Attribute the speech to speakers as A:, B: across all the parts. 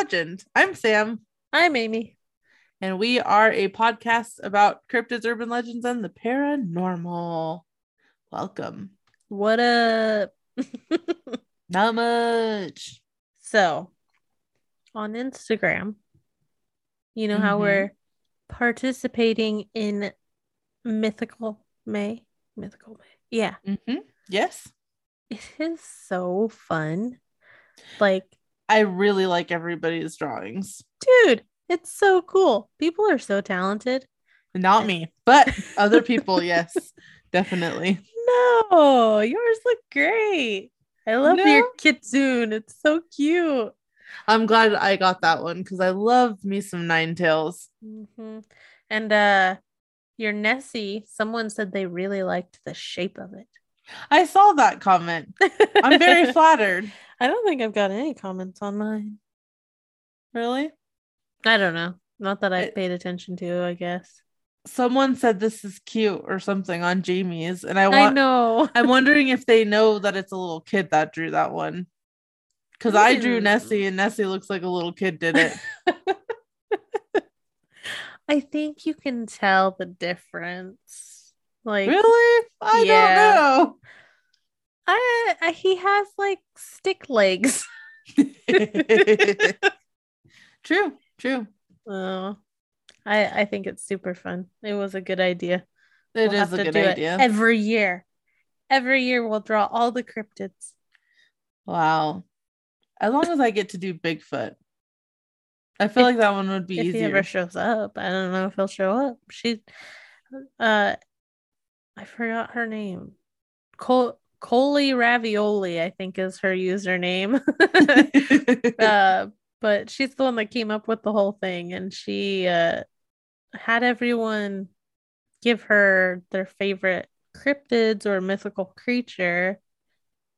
A: Legend. I'm Samm,
B: I'm Amy.
A: and we are a podcast about cryptids, urban legends, and the paranormal. Welcome.
B: What up?
A: Not much.
B: so, on Instagram, you know how
A: Mhm.
B: we're participating in Mythical May? Mythical May. Yeah.
A: hmm Yes.
B: It is so fun. Like,
A: I really like everybody's drawings.
B: dude, it's so cool. People are so talented.
A: Not me, but other people, yes, definitely.
B: No, yours look great. I love your
A: No?
B: kitsune. It's so cute.
A: I'm glad I got that one because I love me some Nine Tails.
B: hmm And uh your Nessie, someone said they really liked the shape of it.
A: I saw that comment. I'm very flattered.
B: I don't think I've got any comments on mine.
A: Really?
B: I don't know. Not that I
A: I-
B: paid attention to, I guess.
A: Someone said this is cute or something on Jamie's, and I
B: I
A: want
B: know.
A: I'm wondering if they know that it's a little kid that drew that one. Because I drew. Nessie and Nessie looks like a little kid did it.
B: I think you can tell the difference. Like
A: really? I
B: Yeah.
A: don't
B: I, I he has like stick legs.
A: true, true.
B: Oh. I I think it's super fun. It was a good idea.
A: It
B: We'll
A: is a good idea.
B: every year. Every year we'll draw all the cryptids.
A: wow. As long as I get to do Bigfoot. I feel
B: If-
A: like that one would be easy.
B: if
A: easier.
B: he ever shows up. I don't know if he'll show up. She uh I forgot her name. Col Coley Ravioli, I think is her username. uh but she's the one that came up with the whole thing and she uh had everyone give her their favorite cryptids or mythical creature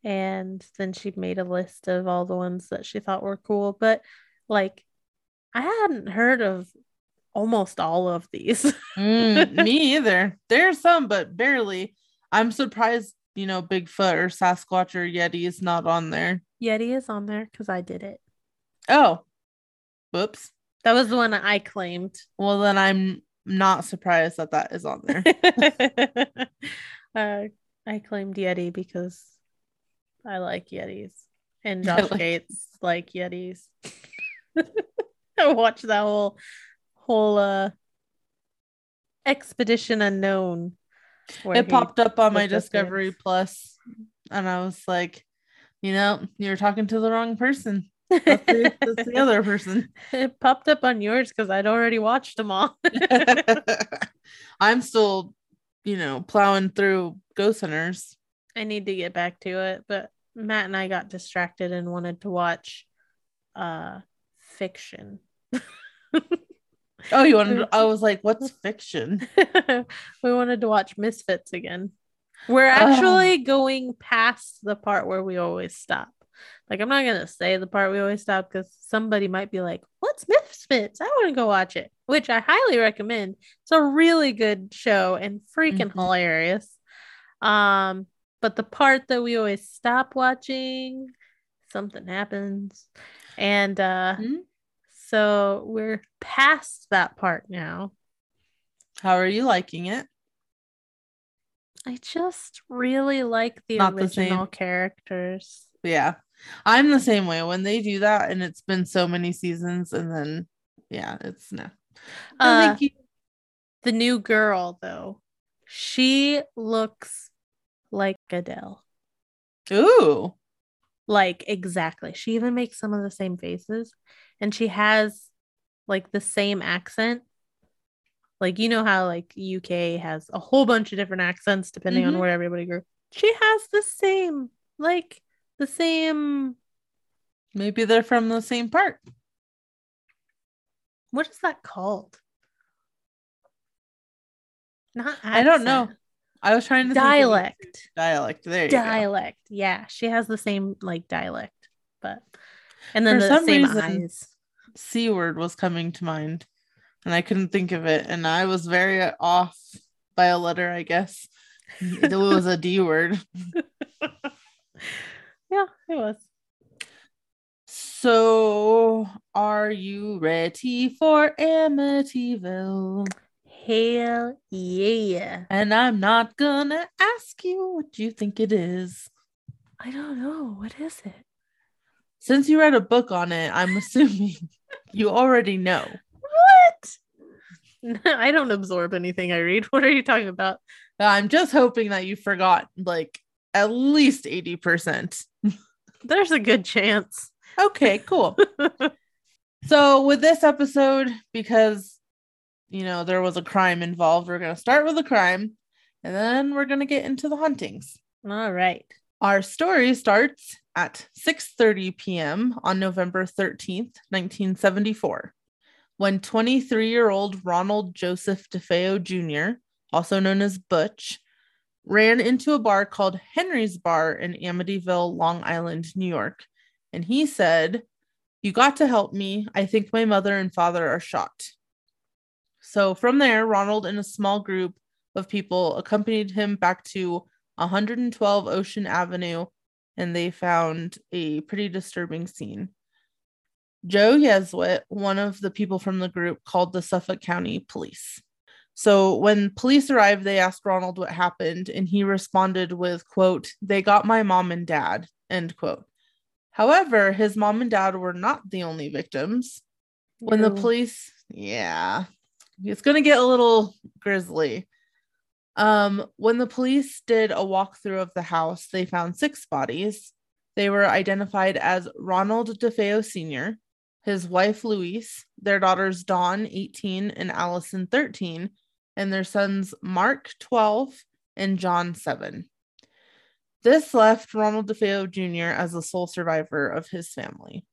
B: and then she made a list of all the ones that she thought were cool but like i hadn't heard of almost all of these
A: Mm, me either. There's some, but barely. I'm surprised, you know, Bigfoot or Sasquatch or Yeti is not on there.
B: yeti is on there because i did it
A: Oh, whoops.
B: that was the one i claimed
A: Well, then I'm not surprised that that is on there.
B: uh, I claimed Yeti because I like Yetis, and Josh
A: like-
B: Gates like Yetis. I watched that whole whole uh expedition unknown.
A: it popped up on my Discovery. Plus, and I was like, you know, you're talking to the wrong person. That's the, that's the other person.
B: it popped up on yours because I'd already watched them all.
A: I'm still, you know, plowing through Ghost Hunters.
B: I need to get back to it, but Matt and I got distracted and wanted to watch uh fiction.
A: Oh, you wanted? I was like, what's fiction?
B: we wanted to watch Misfits again. We're
A: Oh.
B: actually going past the part where we always stop. Like, I'm not going to say the part we always stop because somebody might be like, What's Misfits? I want to go watch it, which I highly recommend. It's a really good show and freaking
A: Mhm.
B: hilarious. Um, but the part that we always stop watching, something happens. And uh,
A: Hmm?
B: So we're past that part now.
A: How are you liking it?
B: I just really like the
A: Not
B: original
A: same.
B: characters.
A: Yeah, I'm the same way. When they do that, and it's been so many seasons, and then yeah, it's no.
B: Uh,
A: you.
B: The new girl, though, she looks like Adele.
A: Ooh,
B: Like, exactly. She even makes some of the same faces, and she has like the same accent. Like, you know how like UK has a whole bunch of different accents depending
A: Mhm.
B: on where everybody grew. She has the same, like, the same.
A: maybe they're from the same part.
B: What is that called? Not
A: I don't know. I was trying to think
B: dialect
A: dialect. There you go.
B: dialect yeah she has the same like dialect but and then
A: For
B: the
A: some
B: same
A: reason-
B: eyes
A: C word was coming to mind, and I couldn't think of it, and I was very off by a letter, I guess. it was a D word.
B: yeah it was
A: So Are you ready for Amityville?
B: Hell yeah.
A: And I'm not gonna ask you what you think it is.
B: I don't know. What is it?
A: Since you read a book on it, I'm assuming you already know.
B: What? I don't absorb anything I read. What are you talking about?
A: I'm just hoping that you forgot like at least 80%.
B: There's a good chance.
A: Okay, cool. so, with this episode, because you know there was a crime involved, we're going to start with the crime and then we're going to get into the huntings.
B: All right.
A: Our story starts at 6:30 p.m. on November 13th, 1974, when 23-year-old Ronald Joseph DeFeo Jr., also known as Butch, ran into a bar called Henry's Bar in Amityville, Long Island, New York. And he said, You got to help me. I think my mother and father are shot. So from there, Ronald and a small group of people accompanied him back to 112 Ocean Avenue and they found a pretty disturbing scene. Joe Yeswit, one of the people from the group, called the Suffolk County Police. So when police arrived, they asked Ronald what happened, and he responded with, quote, they got my mom and dad, end quote. However, his mom and dad were not the only victims. When the police, yeah, it's gonna get a little grisly. Um, when the police did a walkthrough of the house, they found six bodies. They were identified as Ronald DeFeo Sr., his wife Louise, their daughters Dawn, 18, and Allison, 13, and their sons Mark, 12, and John, 7. This left Ronald DeFeo Jr. as the sole survivor of his family.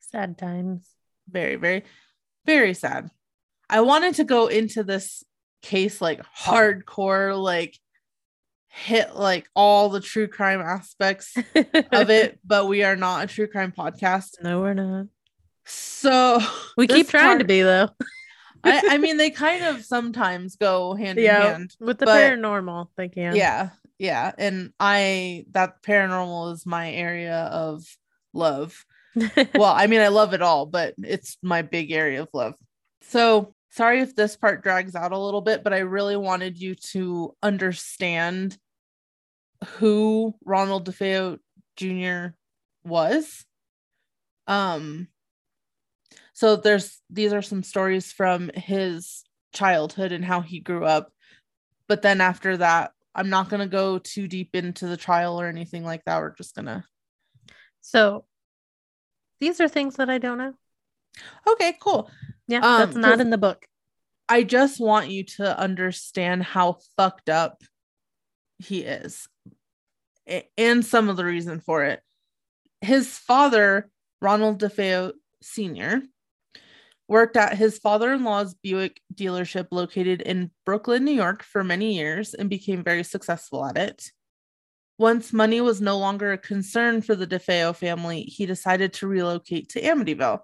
B: Sad times.
A: Very, very, very sad. I wanted to go into this case like hardcore, like hit like all the true crime aspects of it, but we are not a true crime podcast.
B: No, we're not.
A: So
B: We keep trying to be though.
A: I, I mean, they kind of sometimes go hand in hand.
B: with the
A: but-
B: paranormal, they can.
A: Yeah, yeah. And I, that paranormal is my area of love. well, I mean, I love it all, but it's my big area of love. So sorry if this part drags out a little bit, but I really wanted you to understand who Ronald DeFeo Jr. was. Um, so there's these are some stories from his childhood and how he grew up. But then after that, I'm not gonna go too deep into the trial or anything like that. We're just gonna
B: so these are things that I don't know.
A: okay, cool.
B: Yeah,
A: Um,
B: that's not in the book.
A: I just want you to understand how fucked up he is and some of the reason for it. His father, Ronald DeFeo Sr., worked at his father in law's Buick dealership located in Brooklyn, New York for many years and became very successful at it. Once money was no longer a concern for the DeFeo family, he decided to relocate to Amityville,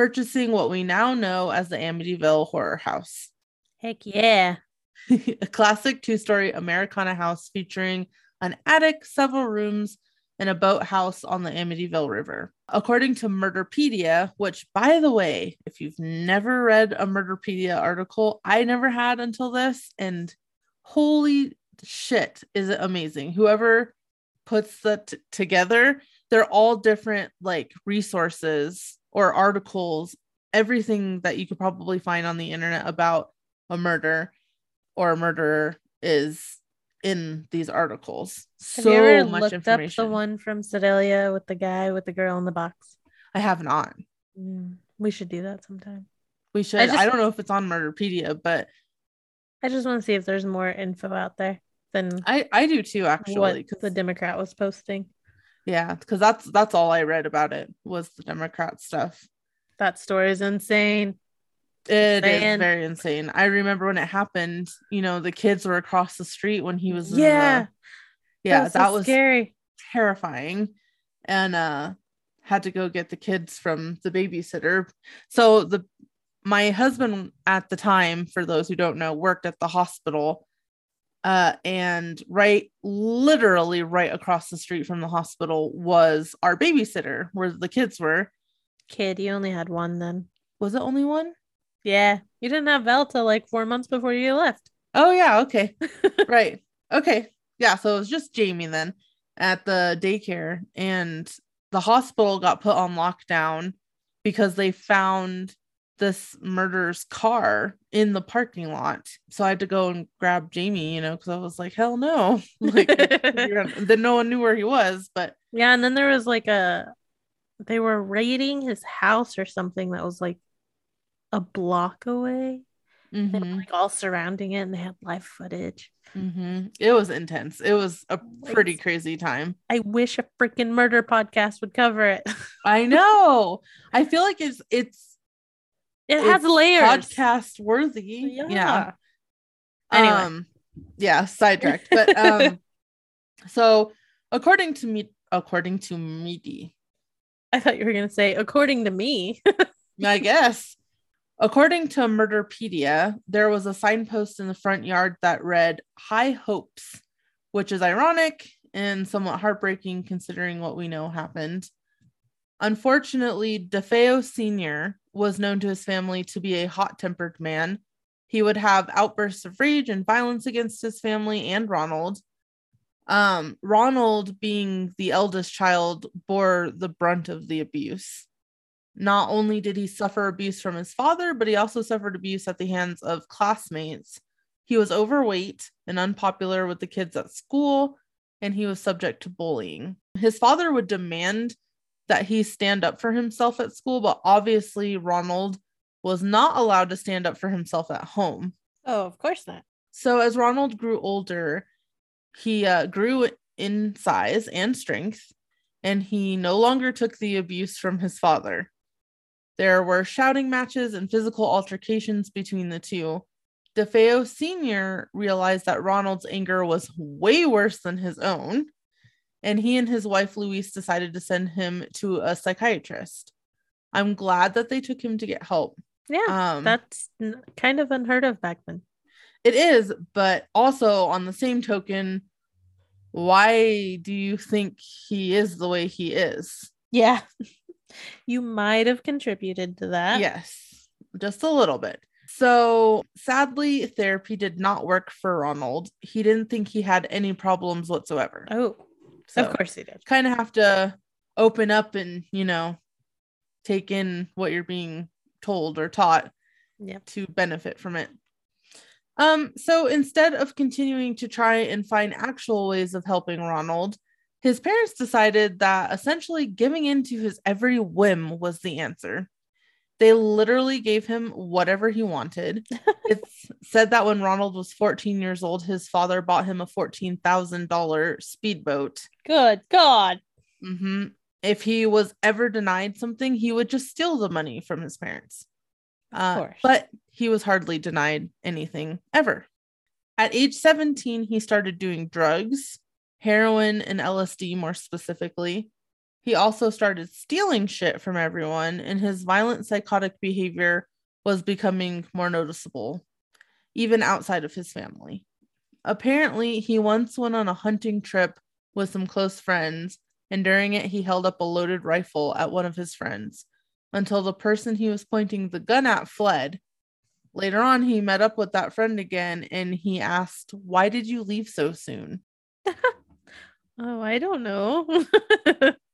A: purchasing what we now know as the Amityville Horror House
B: Heck yeah.
A: a classic two story Americana house featuring an attic, several rooms, and a boathouse on the Amityville River. According to Murderpedia, which, by the way, if you've never read a Murderpedia article, I never had until this, and holy shit, is it amazing! Whoever puts that t- together, they're all different like resources or articles, everything that you could probably find on the internet about a murder or a murderer is in these articles.
B: Have
A: so
B: you ever
A: much
B: looked
A: information.
B: up the one from Sedalia with the guy with the girl in the box?
A: I have not.
B: Mm, we should do that sometime.
A: We should. I,
B: just-
A: don't know if it's on Murderpedia, but
B: I just want to see if there's more info out there than
A: I I do too actually.
B: what the Democrat was posting.
A: Yeah, because that's that's all I read about it was the Democrat stuff.
B: That story is insane.
A: It is very insane. I remember when it happened. You know, the kids were across the street when he was. in the-
B: Yeah,
A: yeah,
B: that's so
A: that was
B: scary.
A: terrifying and uh had to go get the kids from the babysitter so the my husband at the time for those who don't know worked at the hospital uh and right literally right across the street from the hospital was our babysitter where the kids were
B: kid. You only had one then.
A: Was it only one?
B: Yeah. You didn't have Val till like four months before you left.
A: Oh yeah, okay. right. Okay. Yeah, so it was just Jamie then at the daycare and the hospital got put on lockdown because they found this murderer's car in the parking lot. So I had to go and grab Jamie, you know, because I was like, hell no. like then no one knew where he was. But
B: yeah, and then there was like a they were raiding his house or something that was like a block away. Mm-hmm. They were, like all surrounding it and they had live footage.
A: Mm-hmm. It was intense. It was a pretty crazy time.
B: I wish a freaking murder podcast would cover it.
A: I know. I feel like it's it's
B: it has layers.
A: Podcast worthy. Yeah. yeah. Anyway. Um, yeah, sidetracked. But um so according to me according to Meaty.
B: I thought you were gonna say according to me.
A: I guess. According to Murderpedia, there was a signpost in the front yard that read High Hopes, which is ironic and somewhat heartbreaking considering what we know happened. Unfortunately, DeFeo Sr. was known to his family to be a hot tempered man. He would have outbursts of rage and violence against his family and Ronald. Um, Ronald, being the eldest child, bore the brunt of the abuse. Not only did he suffer abuse from his father, but he also suffered abuse at the hands of classmates. He was overweight and unpopular with the kids at school, and he was subject to bullying. His father would demand that he stand up for himself at school, but obviously, Ronald was not allowed to stand up for himself at home.
B: Oh, of course not.
A: So, as Ronald grew older, he uh, grew in size and strength, and he no longer took the abuse from his father. There were shouting matches and physical altercations between the two. DeFeo Sr. realized that Ronald's anger was way worse than his own, and he and his wife Louise decided to send him to a psychiatrist. I'm glad that they took him to get help.
B: Yeah, um, that's kind of unheard of back then.
A: It is, but also on the same token, why do you think he is the way he is?
B: Yeah. You might have contributed to that.
A: Yes, just a little bit. So sadly, therapy did not work for Ronald. He didn't think he had any problems whatsoever.
B: Oh, so of course he did.
A: Kind of have to open up and, you know, take in what you're being told or taught to benefit from it. Um, so instead of continuing to try and find actual ways of helping Ronald, his parents decided that essentially giving in to his every whim was the answer. They literally gave him whatever he wanted. it's said that when Ronald was 14 years old, his father bought him a $14,000 speedboat.
B: Good God.
A: Mm-hmm. If he was ever denied something, he would just steal the money from his parents. Uh, but he was hardly denied anything ever. At age 17, he started doing drugs heroin and LSD more specifically. He also started stealing shit from everyone, and his violent psychotic behavior was becoming more noticeable, even outside of his family. Apparently, he once went on a hunting trip with some close friends, and during it, he held up a loaded rifle at one of his friends until the person he was pointing the gun at fled. Later on, he met up with that friend again and he asked, Why did you leave so soon?
B: Oh, I don't know.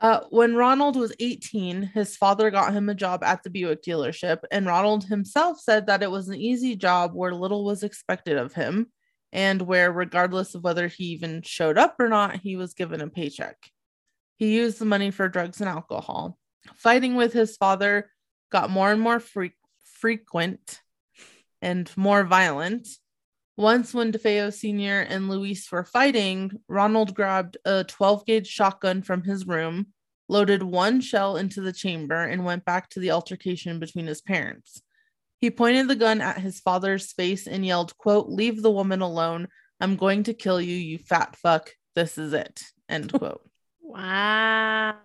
A: uh, when Ronald was 18, his father got him a job at the Buick dealership, and Ronald himself said that it was an easy job where little was expected of him, and where, regardless of whether he even showed up or not, he was given a paycheck. He used the money for drugs and alcohol. Fighting with his father got more and more fre- frequent and more violent once, when DeFeo Sr. and Louise were fighting, Ronald grabbed a 12 gauge shotgun from his room, loaded one shell into the chamber, and went back to the altercation between his parents. He pointed the gun at his father's face and yelled, quote, Leave the woman alone. I'm going to kill you, you fat fuck. This is it. End quote.
B: wow.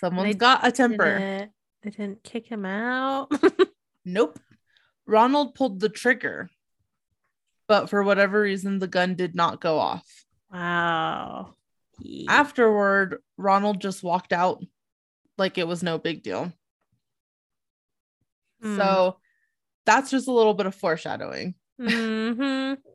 A: Someone's they got a temper.
B: Didn't, they didn't kick him out.
A: nope. Ronald pulled the trigger, but for whatever reason, the gun did not go off.
B: Wow.
A: Afterward, Ronald just walked out. like it was no big deal.
B: Hmm.
A: So that's just a little bit of foreshadowing.
B: Mhm.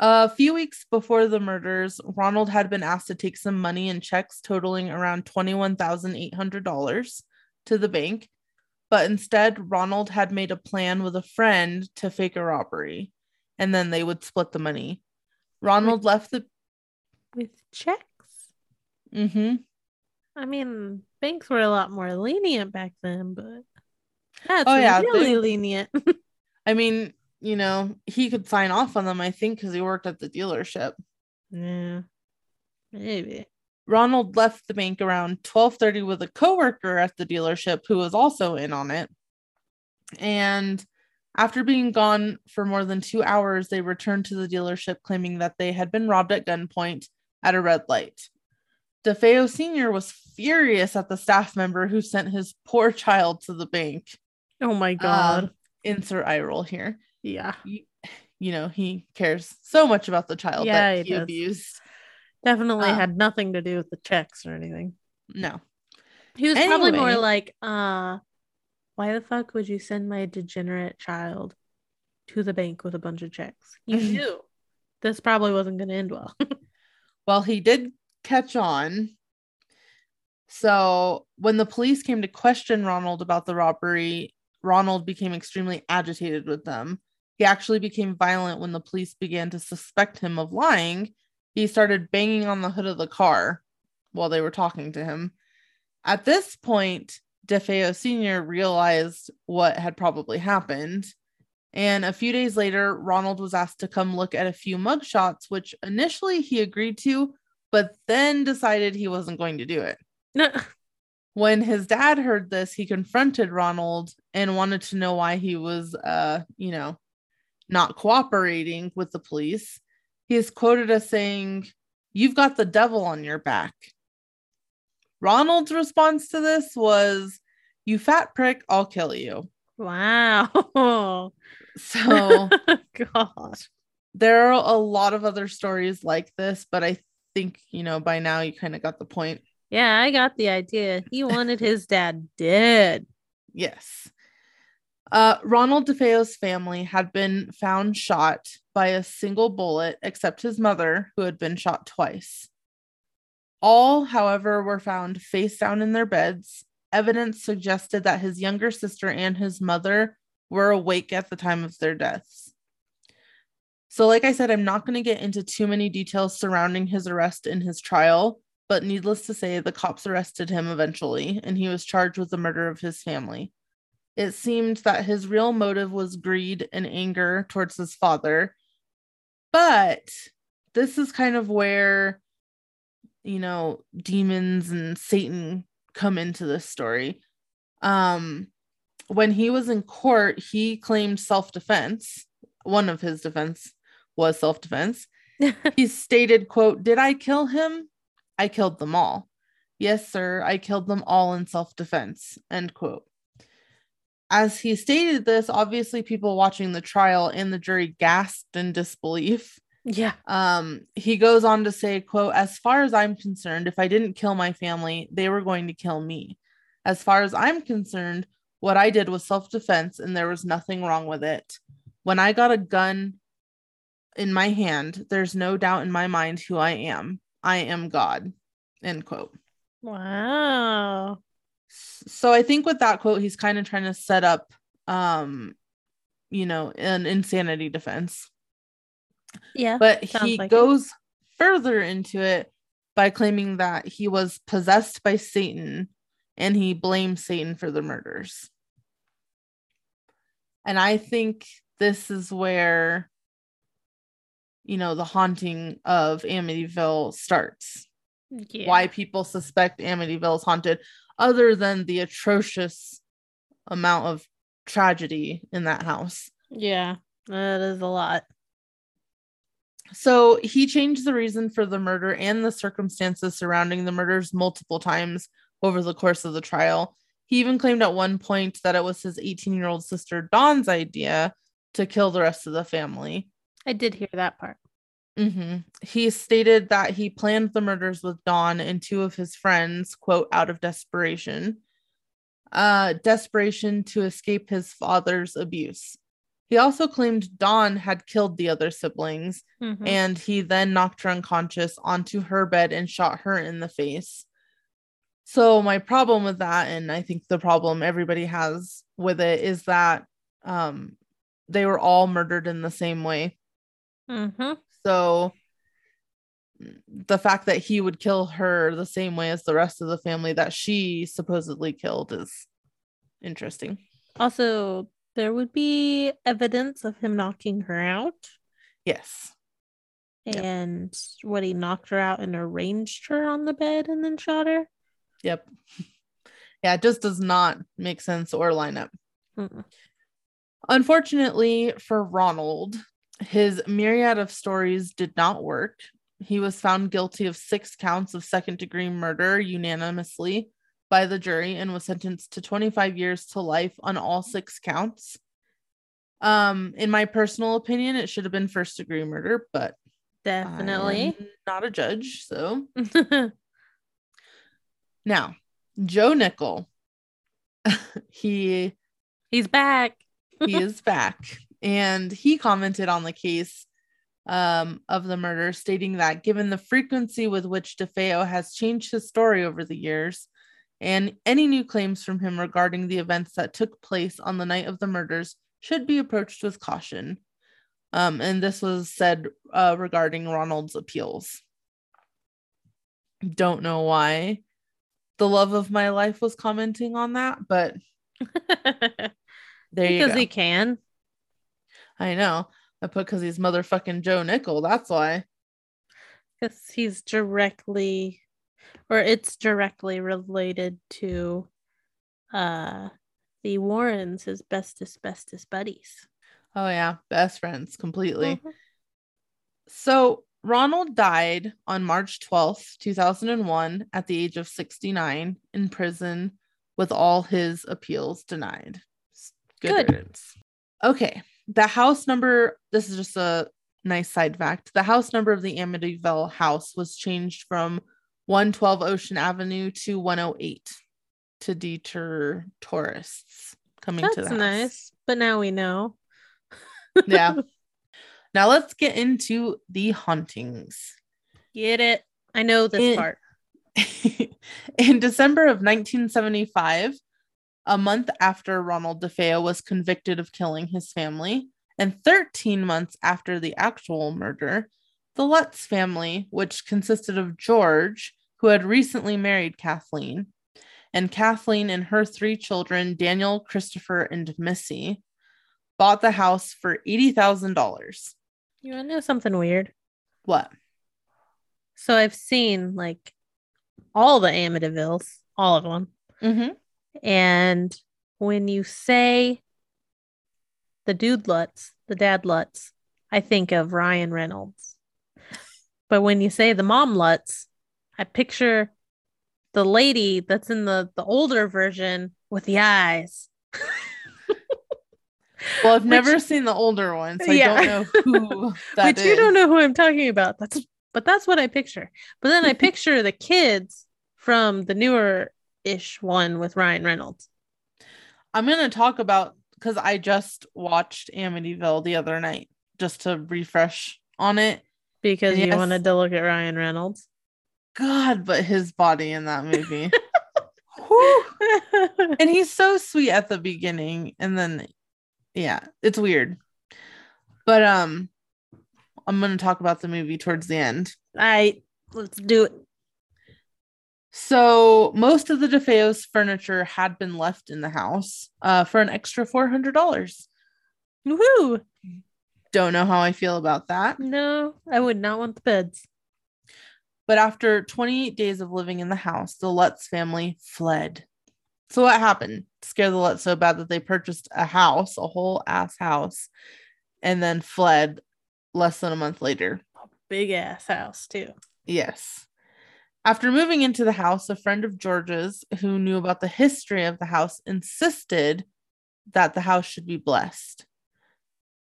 A: A few weeks before the murders, Ronald had been asked to take some money and checks totaling around $21,800 to the bank. But instead, Ronald had made a plan with a friend to fake a robbery and then they would split the money. Ronald left the.
B: with checks.
A: hmm
B: I mean, banks were a lot more lenient back then, but that's
A: Oh, yeah,
B: really
A: they-
B: lenient.
A: I mean, you know, he could sign off on them, I think, because he worked at the dealership.
B: yeah, maybe.
A: Ronald left the bank around 12:30 with a coworker at the dealership who was also in on it. And after being gone for more than 2 hours, they returned to the dealership claiming that they had been robbed at gunpoint at a red light. DeFeo Sr. was furious at the staff member who sent his poor child to the bank.
B: Oh my god.
A: Um, insert eye roll here.
B: yeah,
A: You, you know, he cares so much about the child
B: Yeah,
A: that
B: he
A: he abused.
B: definitely
A: uh,
B: had nothing to do with the checks or anything.
A: No.
B: He was probably more like, uh, why the fuck would you send my degenerate child to the bank with a bunch of checks? You knew this probably wasn't going to end well.
A: Well, he did catch on. So when the police came to question Ronald about the robbery, Ronald became extremely agitated with them. He actually became violent when the police began to suspect him of lying. He started banging on the hood of the car while they were talking to him. At this point, DeFeo Sr. realized what had probably happened. And a few days later, Ronald was asked to come look at a few mugshots, which initially he agreed to, but then decided he wasn't going to do it. When his dad heard this, he confronted Ronald and wanted to know why he was, uh, you know, not cooperating with the police. He is quoted as saying, You've got the devil on your back. Ronald's response to this was, You fat prick, I'll kill you.
B: wow.
A: So
B: God.
A: there are a lot of other stories like this, but I think, you know, by now you kind of got the point.
B: Yeah, I got the idea. He wanted his dad dead.
A: Yes. Uh, Ronald DeFeo's family had been found shot by a single bullet, except his mother, who had been shot twice. All, however, were found face down in their beds. Evidence suggested that his younger sister and his mother were awake at the time of their deaths. So, like I said, I'm not going to get into too many details surrounding his arrest and his trial, but needless to say, the cops arrested him eventually, and he was charged with the murder of his family. It seemed that his real motive was greed and anger towards his father. But this is kind of where, you know, demons and Satan come into this story. Um, when he was in court, he claimed self defense. One of his defense was self defense. he stated, quote, Did I kill him? I killed them all. Yes, sir, I killed them all in self defense. End quote. As he stated this, obviously people watching the trial and the jury gasped in disbelief.
B: Yeah.
A: Um, he goes on to say, quote, as far as I'm concerned, if I didn't kill my family, they were going to kill me. As far as I'm concerned, what I did was self-defense and there was nothing wrong with it. When I got a gun in my hand, there's no doubt in my mind who I am. I am God. End quote.
B: Wow.
A: So I think with that quote, he's kind of trying to set up um, you know, an insanity defense.
B: Yeah.
A: but he
B: like it.
A: goes further into it by claiming that he was possessed by Satan and he blames Satan for the murders. And I think this is where, you know, the haunting of Amityville starts.
B: yeah.
A: Why people suspect Amityville is haunted, other than the atrocious amount of tragedy in that house.
B: Yeah. That is a lot.
A: So he changed the reason for the murder and the circumstances surrounding the murders multiple times over the course of the trial. He even claimed at one point that it was his 18 year old sister Dawn's idea to kill the rest of the family.
B: I did hear that part.
A: Mm-hmm. He stated that he planned the murders with Dawn and two of his friends, quote, out of desperation. Uh, desperation to escape his father's abuse. He also claimed Dawn had killed the other siblings,
B: Mhm.
A: and he then knocked her unconscious onto her bed and shot her in the face. So, my problem with that, and I think the problem everybody has with it, is that um, they were all murdered in the same way.
B: Mhm.
A: So the fact that he would kill her the same way as the rest of the family that she supposedly killed is interesting.
B: Also, there would be evidence of him knocking her out.
A: Yes. Yep.
B: And what he knocked her out and arranged her on the bed and then shot her.
A: Yep. Yeah, it just does not make sense or line up.
B: Mm-mm.
A: Unfortunately for Ronald, his myriad of stories did not work. He was found guilty of six counts of second degree murder unanimously by the jury and was sentenced to 25 years to life on all six counts. Um, in my personal opinion, it should have been first degree murder, but
B: Definitely.
A: I'm not a judge. So now, Joe Nickell, he
B: He's back.
A: he is back and he commented on the case um, of the murder stating that given the frequency with which defeo has changed his story over the years and any new claims from him regarding the events that took place on the night of the murders should be approached with caution um, and this was said uh, regarding ronald's appeals don't know why the love of my life was commenting on that but there you
B: because he can.
A: I know. I put because he's motherfucking Joe Nickell. That's why.
B: Because he's directly or it's directly related to uh the Warrens, his bestest, bestest buddies.
A: Oh yeah, best friends completely.
B: Mhm.
A: So Ronald died on March 12th, 2001, at the age of 69 in prison with all his appeals denied.
B: Good.
A: riddance. Okay. The house number, this is just a nice side fact. The house number of the Amityville house was changed from 112 Ocean Avenue to 108 to deter tourists coming to the
B: That's
A: house.
B: nice. But now we know.
A: Yeah. now let's get into the hauntings.
B: Get it. I know this
A: In-
B: part.
A: in December of 1975, a month after Ronald DeFeo was convicted of killing his family, and 13 months after the actual murder, the Lutz family, which consisted of George, who had recently married Kathleen, and Kathleen and her three children, Daniel, Christopher, and Missy, bought the house for $80,000.
B: You wanna know something weird?
A: What?
B: So I've seen like all the Amityvilles, all of them.
A: Mm-hmm.
B: And when you say the dude Lutz, the dad Lutz, I think of Ryan Reynolds. But when you say the mom Lutz, I picture the lady that's in the the older version with the eyes.
A: Well, I've
B: Which-
A: never seen the older one, so
B: Yeah.
A: I don't know who that
B: Which you don't know who I'm talking about. That's but that's what I picture. But then I picture the kids from the newer ish one with Ryan Reynolds.
A: I'm gonna talk about because I just watched Amityville the other night just to refresh on it.
B: Because you
A: Yes.
B: wanted to look at Ryan Reynolds.
A: God, but his body in that movie. And he's so sweet at the beginning, and then yeah, it's weird. But um I'm gonna talk about the movie towards the end.
B: All right, let's do it.
A: So most of the DeFeo's furniture had been left in the house uh, for an extra four hundred dollars.
B: Woohoo!
A: Don't know how I feel about that.
B: No, I would not want the beds.
A: But after 28 days of living in the house, the Lutz family fled. So what happened? Scared the Lutz so bad that they purchased a house, a whole ass house, and then fled less than a month later.
B: Big ass house too.
A: Yes. After moving into the house, a friend of George's who knew about the history of the house insisted that the house should be blessed.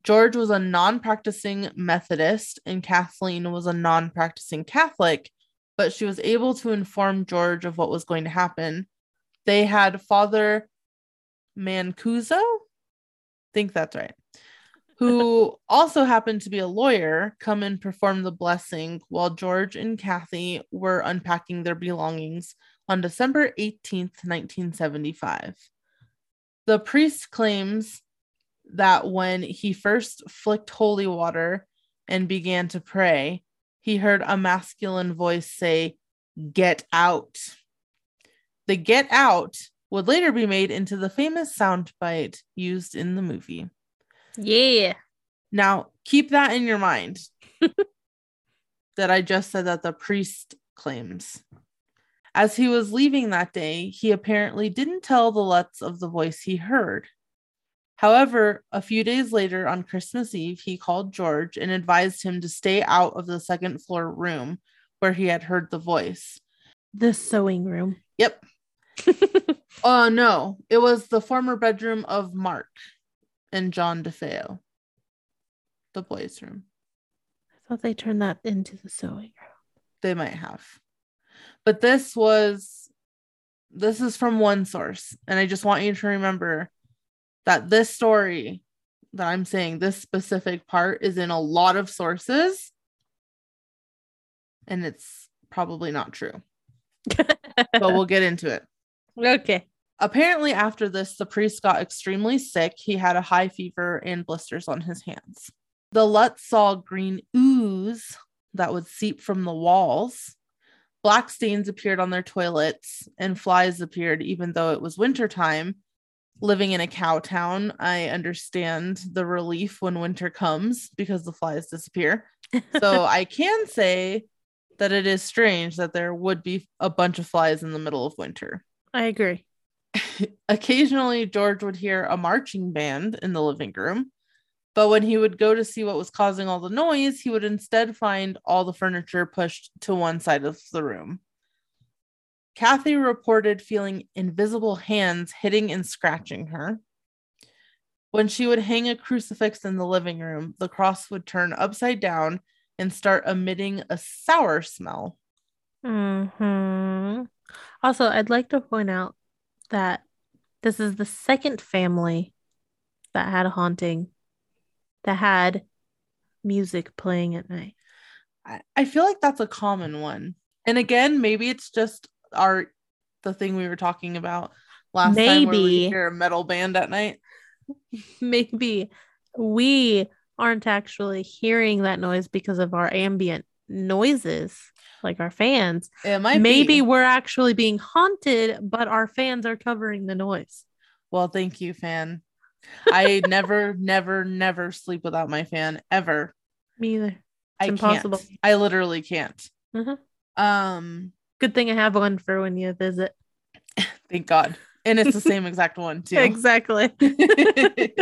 A: George was a non practicing Methodist and Kathleen was a non practicing Catholic, but she was able to inform George of what was going to happen. They had Father Mancuso, think that's right, who also happened to be a lawyer, come and perform the blessing while George and Kathy were unpacking their belongings on December 18th, 1975. The priest claims that when he first flicked holy water and began to pray, he heard a masculine voice say, Get out. The get out would later be made into the famous soundbite used in the movie.
B: Yeah.
A: Now, keep that in your mind that I just said that the priest claims. As he was leaving that day, he apparently didn't tell the Lutz of the voice he heard. However, a few days later on Christmas Eve, he called George and advised him to stay out of the second floor room where he had heard the voice.
B: The sewing room.
A: Yep. Oh, uh, no. It was the former bedroom of Mark and John DeFeo, the boys' room.
B: I thought they turned that into the sewing room.
A: They might have. But this was, this is from one source. And I just want you to remember that this story that I'm saying, this specific part is in a lot of sources. And it's probably not true. but we'll get into it.
B: Okay.
A: Apparently, after this, the priest got extremely sick. He had a high fever and blisters on his hands. The Lutz saw green ooze that would seep from the walls. Black stains appeared on their toilets, and flies appeared even though it was wintertime. Living in a cow town, I understand the relief when winter comes because the flies disappear. So I can say that it is strange that there would be a bunch of flies in the middle of winter.
B: I agree.
A: Occasionally, George would hear a marching band in the living room, but when he would go to see what was causing all the noise, he would instead find all the furniture pushed to one side of the room. Kathy reported feeling invisible hands hitting and scratching her. When she would hang a crucifix in the living room, the cross would turn upside down and start emitting a sour smell.
B: hmm Also, I'd like to point out that this is the second family that had a haunting that had music playing at night.
A: I, I feel like that's a common one. And again, maybe it's just our the thing we were talking about last maybe. time where we hear a metal band at night.
B: maybe we aren't actually hearing that noise because of our ambient noises like our fans.
A: It might
B: maybe
A: be.
B: we're actually being haunted, but our fans are covering the noise.
A: Well, thank you, fan. I never, never, never sleep without my fan ever.
B: Me either. It's
A: I
B: impossible.
A: Can't. I literally can't.
B: Mm-hmm.
A: Um,
B: good thing I have one for when you visit.
A: Thank God. And it's the same exact one too.
B: Exactly.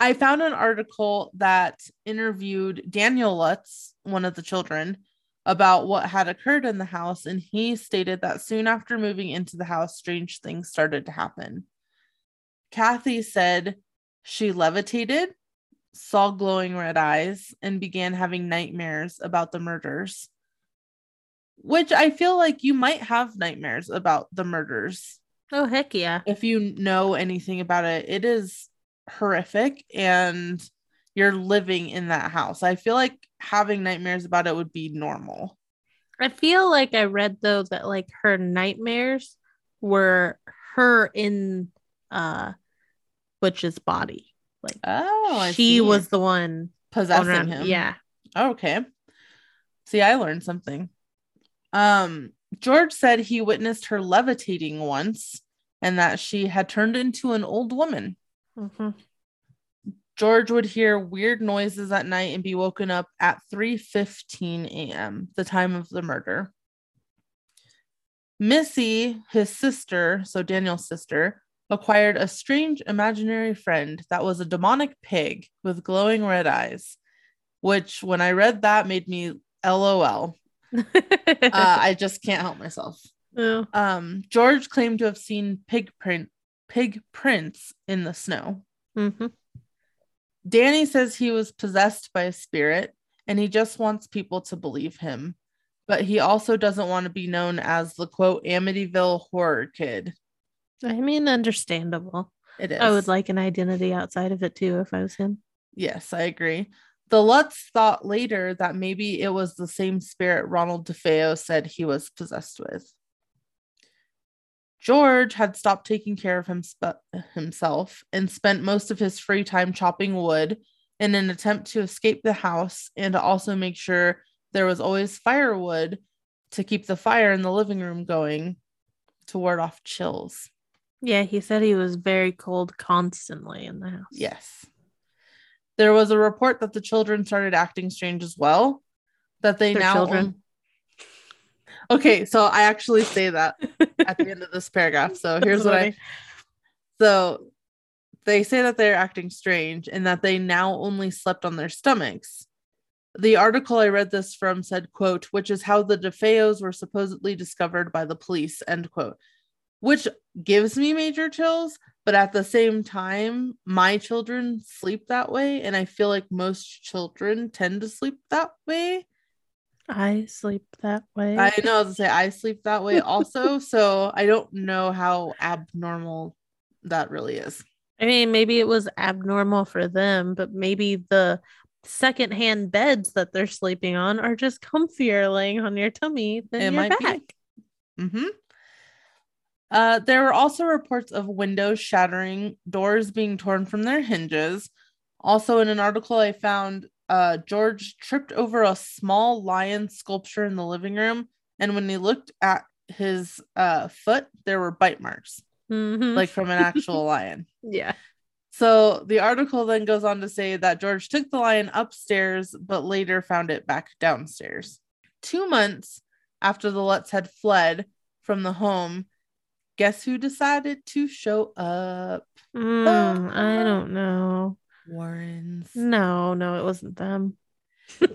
A: I found an article that interviewed Daniel Lutz, one of the children, about what had occurred in the house, and he stated that soon after moving into the house, strange things started to happen. Kathy said she levitated, saw glowing red eyes, and began having nightmares about the murders. Which I feel like you might have nightmares about the murders.
B: Oh, heck yeah.
A: If you know anything about it, it is horrific and you're living in that house. I feel like having nightmares about it would be normal.
B: I feel like I read though that like her nightmares were her in uh Butch's body. Like
A: oh, I
B: she
A: see.
B: was the one
A: possessing him.
B: Yeah.
A: Okay. See, I learned something. Um, George said he witnessed her levitating once and that she had turned into an old woman.
B: Mm-hmm.
A: George would hear weird noises at night and be woken up at 3:15 a.m., the time of the murder. Missy, his sister, so Daniel's sister, acquired a strange imaginary friend that was a demonic pig with glowing red eyes, which when I read that made me LOL. Uh, I just can't help myself.
B: Oh.
A: Um, George claimed to have seen pig print pig prints in the snow.
B: Mm-hmm.
A: Danny says he was possessed by a spirit and he just wants people to believe him. But he also doesn't want to be known as the quote Amityville horror kid.
B: I mean, understandable.
A: It is.
B: I would like an identity outside of it too if I was him.
A: Yes, I agree. The Lutz thought later that maybe it was the same spirit Ronald DeFeo said he was possessed with. George had stopped taking care of him himself and spent most of his free time chopping wood in an attempt to escape the house and to also make sure there was always firewood to keep the fire in the living room going to ward off chills.
B: Yeah, he said he was very cold constantly in the house.
A: Yes. There was a report that the children started acting strange as well. That they
B: Their
A: now
B: children.
A: Okay, so I actually say that at the end of this paragraph. So here's what I so they say that they're acting strange and that they now only slept on their stomachs. The article I read this from said, quote, which is how the DeFeos were supposedly discovered by the police, end quote, which gives me major chills. But at the same time, my children sleep that way. And I feel like most children tend to sleep that way.
B: I sleep that way.
A: I know I was say I sleep that way also. so I don't know how abnormal that really is.
B: I mean, maybe it was abnormal for them, but maybe the secondhand beds that they're sleeping on are just comfier laying on your tummy than
A: It
B: your
A: might be.
B: back.
A: Mm-hmm. Uh, there were also reports of windows shattering, doors being torn from their hinges. Also, in an article I found, uh, George tripped over a small lion sculpture in the living room, and when he looked at his uh, foot, there were bite marks,
B: Mhm.
A: like from an actual lion.
B: yeah.
A: So the article then goes on to say that George took the lion upstairs, but later found it back downstairs. Two months after the Lutz had fled from the home, guess who decided to show up?
B: Mm, I don't know.
A: Warrens.
B: No, no, it wasn't them.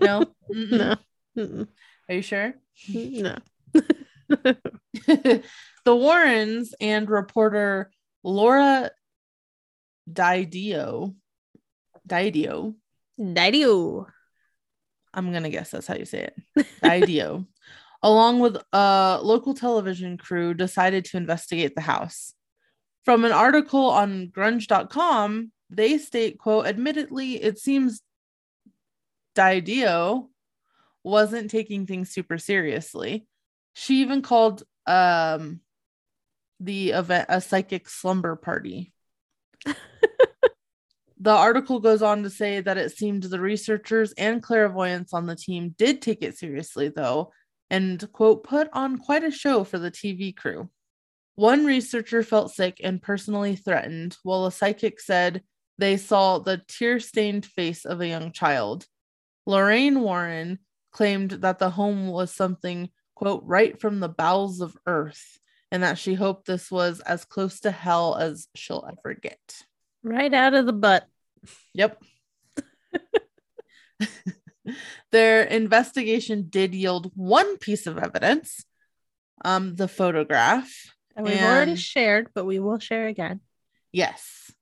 A: No?
B: No. Mm-mm.
A: Are you sure?
B: No.
A: the Warrens and reporter Laura Didio, Didio,
B: Daddy-o.
A: I'm gonna guess that's how you say it. Didio, along with a local television crew, decided to investigate the house. From an article on grunge.com, they state, quote, admittedly, it seems Didio wasn't taking things super seriously. She even called um the event a psychic slumber party. the article goes on to say that it seemed the researchers and clairvoyants on the team did take it seriously, though, and quote, put on quite a show for the TV crew. One researcher felt sick and personally threatened, while a psychic said they saw the tear stained face of a young child. Lorraine Warren claimed that the home was something, quote, right from the bowels of earth, and that she hoped this was as close to hell as she'll ever get.
B: Right out of the butt.
A: Yep. Their investigation did yield one piece of evidence um, the photograph.
B: And we've already shared, but we will share again.
A: Yes.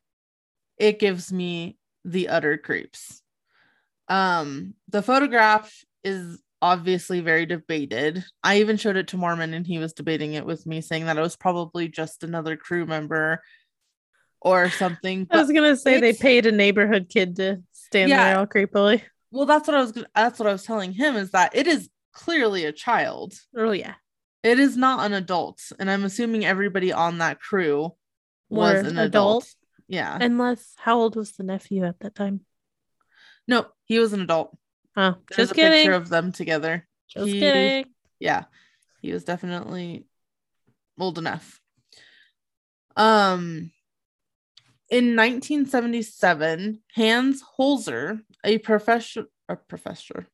A: It gives me the utter creeps. Um, the photograph is obviously very debated. I even showed it to Mormon and he was debating it with me, saying that it was probably just another crew member or something.
B: I was gonna say they paid a neighborhood kid to stand
A: Yeah.
B: there all creepily.
A: Well, that's what I was that's what I was telling him is that it is clearly a child.
B: Oh yeah.
A: It is not an adult, and I'm assuming everybody on that crew was
B: Were
A: an
B: adult?
A: adult. Yeah.
B: Unless how old was the nephew at that time?
A: no, he was an adult.
B: Oh,
A: There's
B: just
A: a
B: kidding.
A: picture of them together.
B: just
A: he-
B: kidding.
A: Yeah, he was definitely old enough. Um, in 1977, Hans Holzer, a professor, a professor,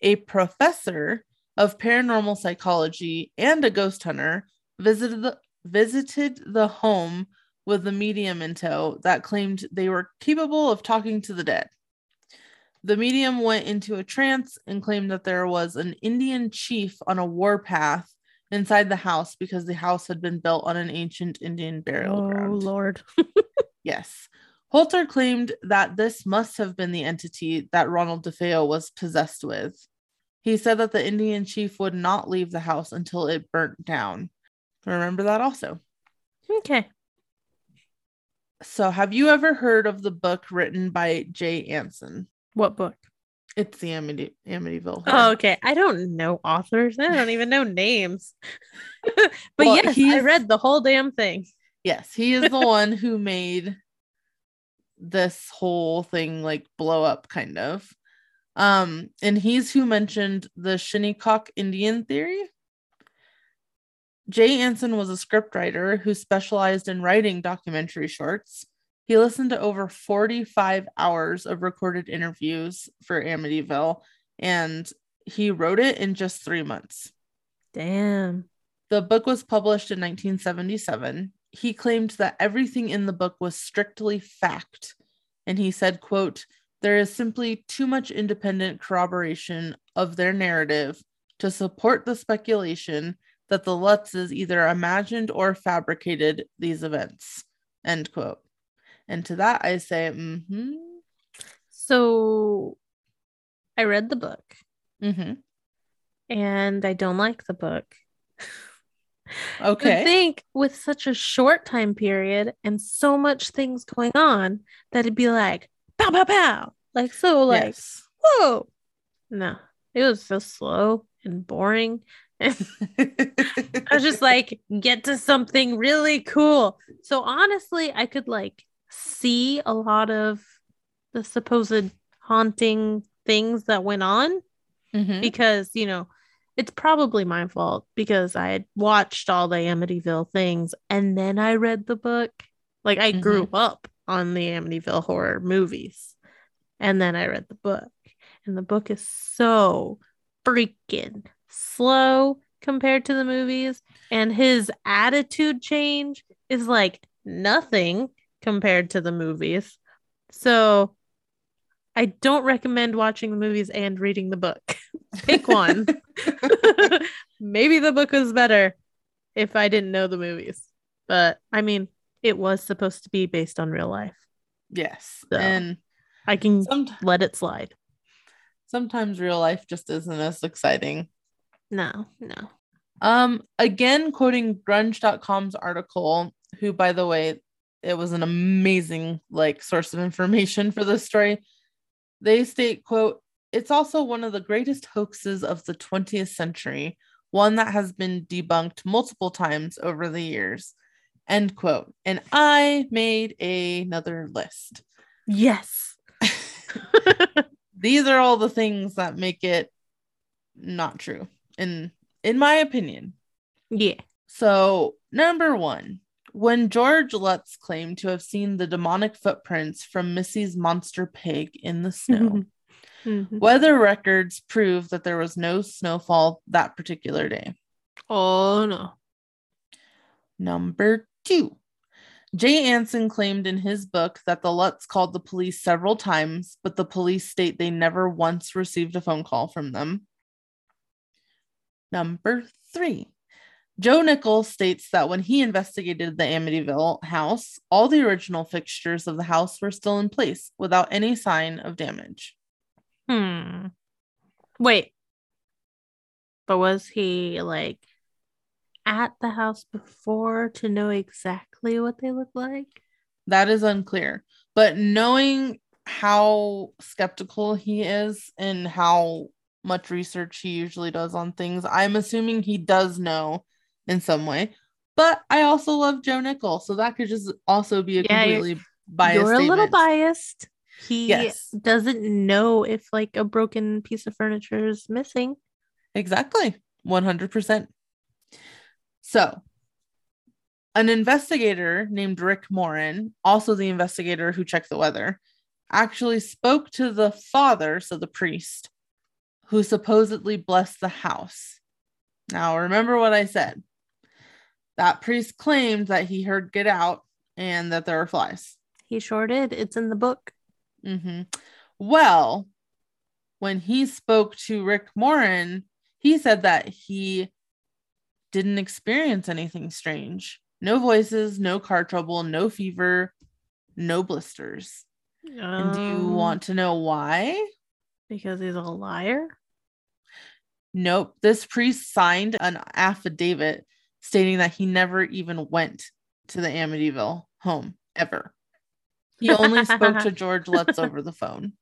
A: a professor of paranormal psychology and a ghost hunter, visited the visited the home with a medium in tow that claimed they were capable of talking to the dead. The medium went into a trance and claimed that there was an Indian chief on a warpath inside the house because the house had been built on an ancient Indian burial
B: Oh
A: ground.
B: Oh, Lord.
A: Yes. Poulter claimed that this must have been the entity that Ronald DeFeo was possessed with. He said that the Indian chief would not leave the house until it burnt down. Remember that also.
B: Okay.
A: So, have you ever heard of the book written by Jay Anson?
B: What book?
A: It's the Amity- Amityville.
B: Oh, okay. I don't know authors. I don't even know names. but
A: Well,
B: yes, I read the whole damn thing.
A: Yes, he is the one who made this whole thing like blow up, kind of. Um, and he's who mentioned the Shinnecock Indian theory. Jay Anson was a scriptwriter who specialized in writing documentary shorts. He listened to over 45 hours of recorded interviews for Amityville, and he wrote it in just three months.
B: Damn.
A: The book was published in 1977. He claimed that everything in the book was strictly fact, and he said, quote, there is simply too much independent corroboration of their narrative to support the speculation that the Lutzes either imagined or fabricated these events. End quote. And to that I say, mm-hmm,
B: So I read the book
A: mm-hmm.
B: and I don't like the book. I
A: Okay.
B: think with such a short time period and so much things going on that it'd be like pow pow pow. Like so like
A: yes.
B: whoa. No. It was so slow and boring. I was just like, get to something really cool. So honestly, I could like see a lot of the supposed haunting things that went on
A: Mhm.
B: because, you know, it's probably my fault because I had watched all the Amityville things and then I read the book. Like I grew mm-hmm. up on the Amityville horror movies and then I read the book. And the book is so freaking slow compared to the movies. And his attitude change is like nothing compared to the movies. So I don't recommend watching the movies and reading the book. Pick one. Maybe the book was better if I didn't know the movies. But I mean, it was supposed to be based on real life.
A: yes.
B: So-
A: And
B: I can
A: some,
B: let it slide.
A: sometimes real life just isn't as exciting.
B: No, no.
A: Um, again, quoting grunge.com's article, who, by the way, it was an amazing like source of information for this story. They state, quote, it's also one of the greatest hoaxes of the 20th century, one that has been debunked multiple times over the years. End quote. And I made another list.
B: Yes.
A: These are all the things that make it not true, in in my opinion.
B: yeah.
A: So, number one, when George Lutz claimed to have seen the demonic footprints from Missy's monster pig in the snow,
B: Mhm.
A: weather records prove that there was no snowfall that particular day.
B: Oh no.
A: Number two, Jay Anson claimed in his book that the Lutz called the police several times, but the police state they never once received a phone call from them. Number three, Joe Nickell states that when he investigated the Amityville house, all the original fixtures of the house were still in place without any sign of damage.
B: Hmm. Wait. But was he like at the house before to know exactly what they look like?
A: That is unclear. But knowing how skeptical he is and how much research he usually does on things, I'm assuming he does know in some way. But I also love Joe Nickell, so that could just also be a
B: Yeah, you're-
A: completely biased.
B: You're a little biased. He
A: Yes.
B: doesn't know if like a broken piece of furniture is missing.
A: Exactly. 100%. So, an investigator named Rick Moran, also the investigator who checked the weather, actually spoke to the father, so the priest, who supposedly blessed the house. Now, remember what I said. That priest claimed that he heard get out and that there were flies.
B: He sure did. It's in the book.
A: hmm Well, when he spoke to Rick Moran, he said that he didn't experience anything strange. No voices, no car trouble, no fever, no blisters. And do you
B: Um,
A: want to know why?
B: because he's a liar?
A: Nope. This priest signed an affidavit stating that he never even went to the Amityville home ever. He only spoke to George Lutz over the phone.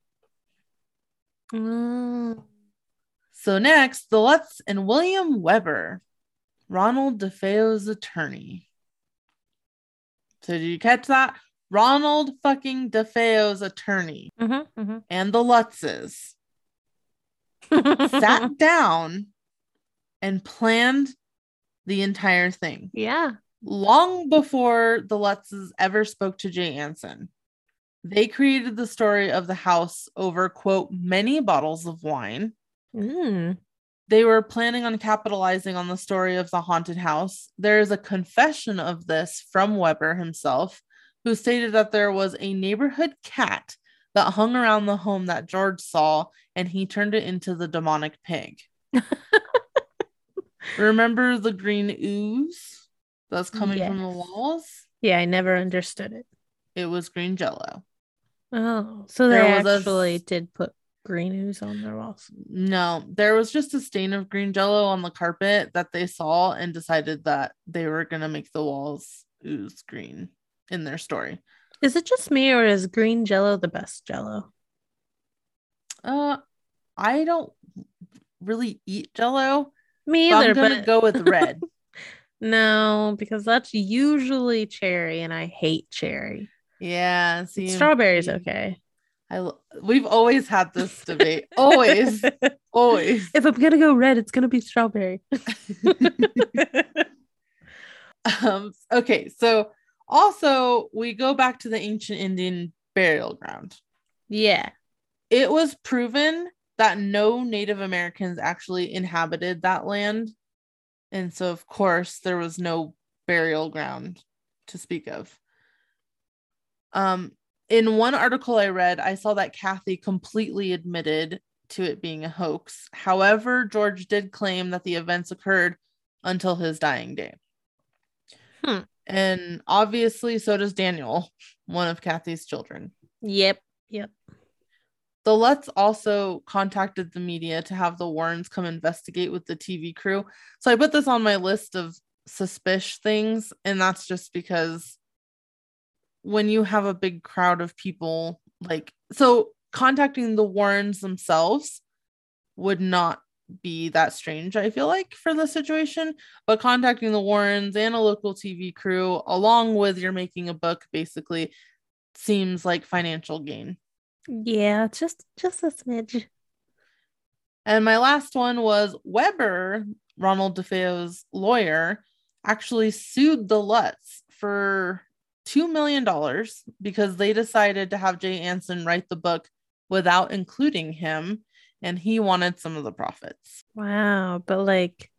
B: Mm.
A: So next, the Lutz and William Weber, Ronald DeFeo's attorney. So did you catch that? Ronald fucking DeFeo's attorney
B: Mhm, mhm.
A: and the Lutzes sat down and planned the entire thing
B: yeah.
A: long before the Lutzes ever spoke to Jay Anson. They created the story of the house over, quote, many bottles of wine.
B: Mm.
A: They were planning on capitalizing on the story of the haunted house. There is a confession of this from Weber himself, who stated that there was a neighborhood cat that hung around the home that George saw and he turned it into the demonic pig. Remember the green ooze that's coming from the walls?
B: Yeah, I never understood it.
A: It was green jello.
B: Oh, so they
A: There was a
B: actually
A: s-
B: did put green ooze on their walls.
A: No, there was just a stain of green jello on the carpet that they saw and decided that they were going to make the walls ooze green in their story.
B: Is it just me or is green jello the best jello?
A: Uh, I don't really eat jello.
B: Me either,
A: I'm gonna
B: but
A: go with red.
B: no, because that's usually cherry and I hate cherry.
A: yeah, see,
B: Strawberry's
A: we-
B: okay.
A: I we've always had this debate. always, always.
B: If I'm gonna go red, it's gonna be strawberry.
A: um, okay, so also we go back to the ancient Indian burial ground.
B: yeah.
A: It was proven that no Native Americans actually inhabited that land. And so, of course, there was no burial ground to speak of. Um, in one article I read, I saw that Kathy completely admitted to it being a hoax. However, George did claim that the events occurred until his dying day.
B: Hmm.
A: And obviously, so does Daniel, one of Kathy's children.
B: Yep. Yep.
A: The Lutz also contacted the media to have the Warrens come investigate with the TV crew. So I put this on my list of suspicious things, and that's just because when you have a big crowd of people, like, so contacting the Warrens themselves would not be that strange, I feel like, for the situation. But contacting the Warrens and a local TV crew, along with you're making a book, basically seems like financial gain.
B: Yeah, just just a smidge.
A: And my last one was Weber, Ronald DeFeo's lawyer, actually sued the Lutz for $2 million because they decided to have Jay Anson write the book without including him. And he wanted some of the profits.
B: Wow, but like,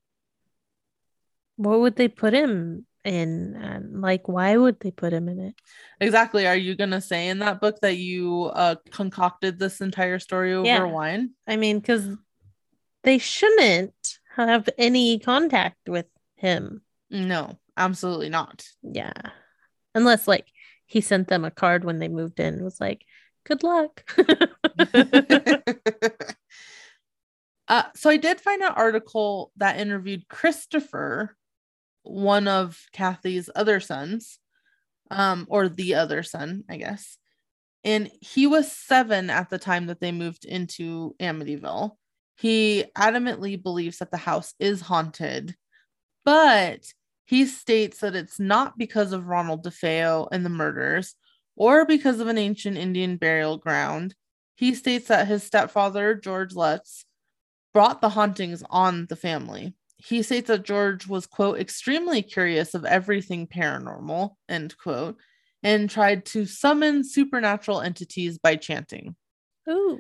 B: what would they put him in? And like, why would they put him in it?
A: Exactly. Are you going to say in that book that you uh, concocted this entire story over
B: Yeah.
A: wine?
B: I mean, because they shouldn't have any contact with him.
A: No, absolutely not.
B: Yeah. Unless like he sent them a card when they moved in, was like, good luck.
A: uh, so I did find an article that interviewed Christopher, one of Kathy's other sons, um, or the other son, I guess. And he was seven at the time that they moved into Amityville. He adamantly believes that the house is haunted, but he states that it's not because of Ronald DeFeo and the murders or because of an ancient Indian burial ground. He states that his stepfather, George Lutz, brought the hauntings on the family. He states that George was, quote, extremely curious of everything paranormal, end quote, and tried to summon supernatural entities by chanting.
B: Ooh.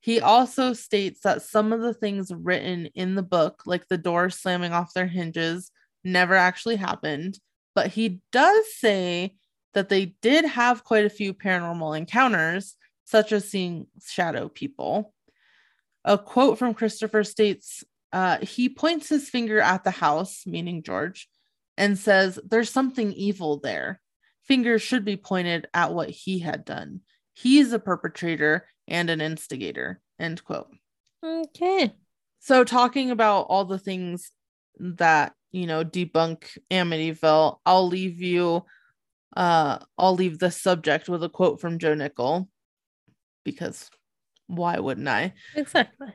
A: He also states that some of the things written in the book, like the doors slamming off their hinges, never actually happened. But he does say that they did have quite a few paranormal encounters, such as seeing shadow people. A quote from Christopher states uh, he points his finger at the house, meaning George, and says, There's something evil there. fingers should be pointed at what he had done. He's a perpetrator and an instigator. End quote.
B: Okay.
A: So, talking about all the things that, you know, debunk Amityville, I'll leave you, uh, I'll leave the subject with a quote from Joe Nickell because why wouldn't I?
B: Exactly.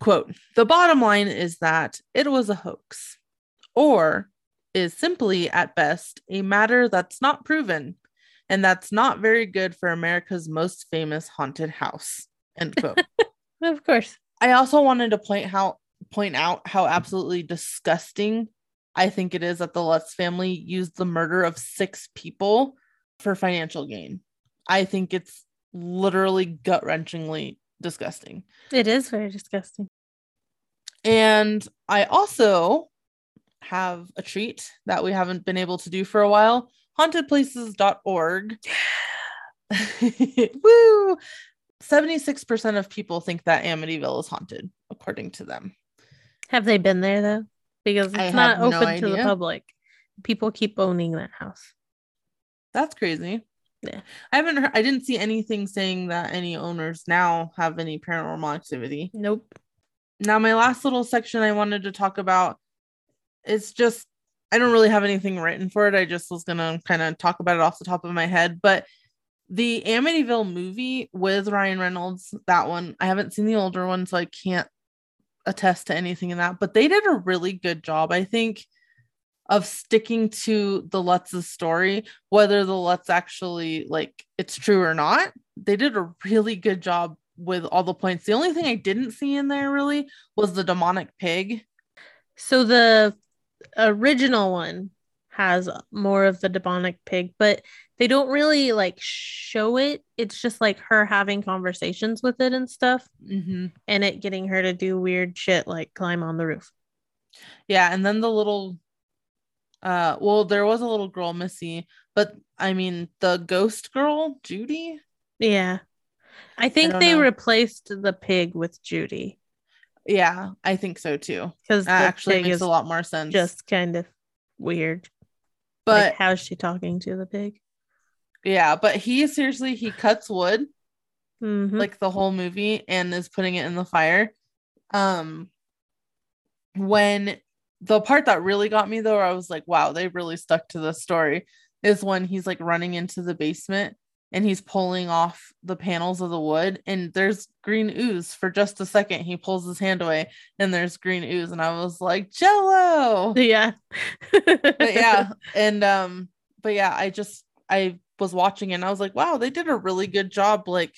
A: Quote The bottom line is that it was a hoax, or is simply at best a matter that's not proven, and that's not very good for America's most famous haunted house. End quote.
B: Of course.
A: I also wanted to point how point out how absolutely disgusting I think it is that the Lutz family used the murder of six people for financial gain. I think it's literally gut wrenchingly disgusting.
B: It is very disgusting.
A: And I also have a treat that we haven't been able to do for a while hauntedplaces.org. Woo! 76% of people think that Amityville is haunted, according to them.
B: Have they been there though? Because
A: I
B: it's not
A: have no
B: open to the public. People keep owning that house.
A: That's crazy.
B: Yeah.
A: I haven't heard, I didn't see anything saying that any owners now have any paranormal activity.
B: Nope.
A: Now, my last little section I wanted to talk about is just, I don't really have anything written for it. I just was going to kind of talk about it off the top of my head. But the Amityville movie with Ryan Reynolds, that one, I haven't seen the older one, so I can't attest to anything in that. But they did a really good job, I think, of sticking to the Lutz's story, whether the Lutz actually like it's true or not. They did a really good job with all the points. The only thing I didn't see in there really was the demonic pig.
B: So the original one has more of the demonic pig, but they don't really like show it. It's just like her having conversations with it and stuff,
A: Mm-hmm.
B: and it getting her to do weird shit like climb on the roof.
A: Yeah, and then the little uh well there was a little girl Missy, but I mean the ghost girl, Judy.
B: Yeah. I think
A: don't
B: they
A: know.
B: replaced the pig with Judy
A: Yeah, I think so too.
B: because
A: That actually makes
B: is
A: a lot more sense.
B: just kind of weird.
A: but
B: like, how's she talking to the pig?
A: yeah, but he seriously he cuts wood
B: Mhm.
A: like the whole movie and is putting it in the fire. Um when the part that really got me though, I was like, wow, they really stuck to the story, is when he's like running into the basement and he's pulling off the panels of the wood and there's green ooze for just a second. He pulls his hand away and there's green ooze, and I was like, Jello.
B: yeah.
A: But yeah, and um, but yeah, I just I was watching it and I was like, wow, they did a really good job. Like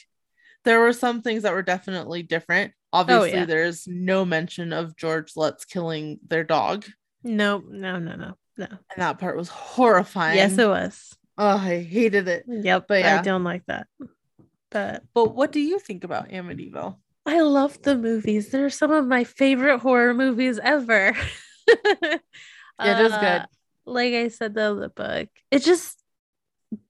A: there were some things that were definitely different. Obviously,
B: yeah.
A: there's no mention of George Lutz killing their dog.
B: No, no, no, no, no.
A: And that part was horrifying.
B: Yes, it was.
A: oh, I hated it.
B: Yep,
A: But yeah.
B: I don't like that. But
A: But what do you think about Amityville?
B: I love the movies. They're some of my favorite horror movies ever.
A: It is
B: Uh,
A: good.
B: Like I said, though, the book. It just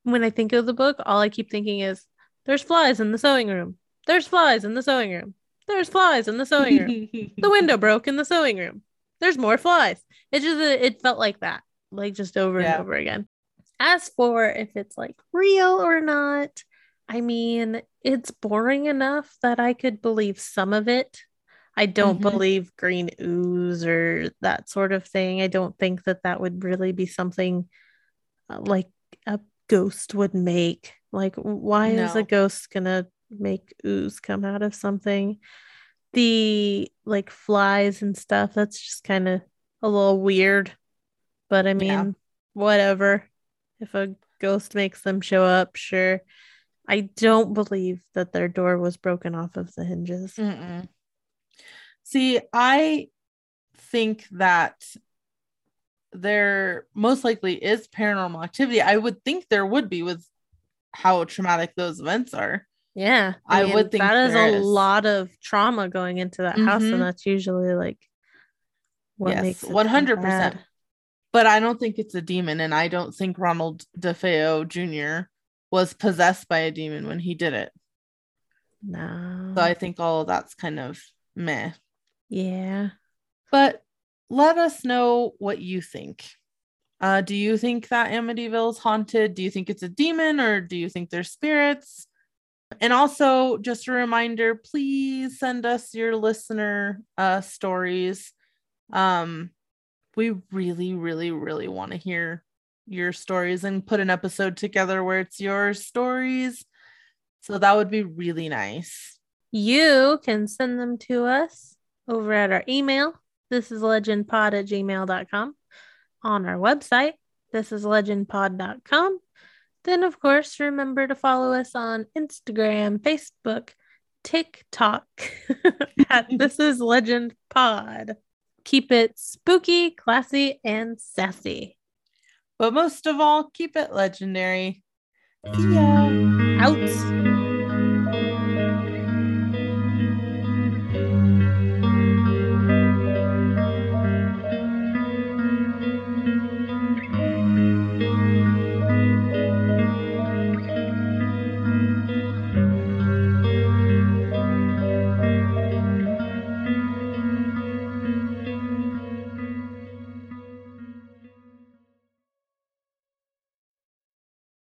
B: when I think of the book, all I keep thinking is there's flies in the sewing room. There's flies in the sewing room. There's flies in the sewing room. the window broke in the sewing room. There's more flies. It just it felt like that, like just over
A: Yeah.
B: and over again. As for if it's like real or not, I mean, it's boring enough that I could believe some of it. I don't
A: Mhm.
B: believe green ooze or that sort of thing. I don't think that that would really be something uh, like a ghost would make. Like, why is a ghost gonna make ooze come out of something? The like flies and stuff, that's just kind of a little weird. But I mean,
A: Yeah.
B: whatever. If a ghost makes them show up, sure. I don't believe that their door was broken off of the hinges.
A: Mm-mm. See, I think that there most likely is paranormal activity. I would think there would be with how traumatic those events are.
B: Yeah,
A: I would think
B: that is a
A: is.
B: lot of trauma going into that house,
A: Mhm.
B: and that's usually like what
A: Yes,
B: makes
A: 100%. But I don't think it's a demon, and I don't think Ronald DeFeo Jr. was possessed by a demon when he did it.
B: No,
A: So I think all of that's kind of meh.
B: yeah,
A: But let us know what you think. Uh, do you think that Amityville is haunted? Do you think it's a demon or do you think they're spirits? And also, just a reminder please send us your listener uh, stories. Um, we really, really, really want to hear your stories and put an episode together where it's your stories. So that would be really nice.
B: You can send them to us over at our email. This is legendpod at gmail.com on our website. This is legendpod.com. Then, of course, remember to follow us on Instagram, Facebook, TikTok at This is Legend Pod. Keep it spooky, classy, and sassy.
A: But most of all, keep it legendary. See ya.
B: Out.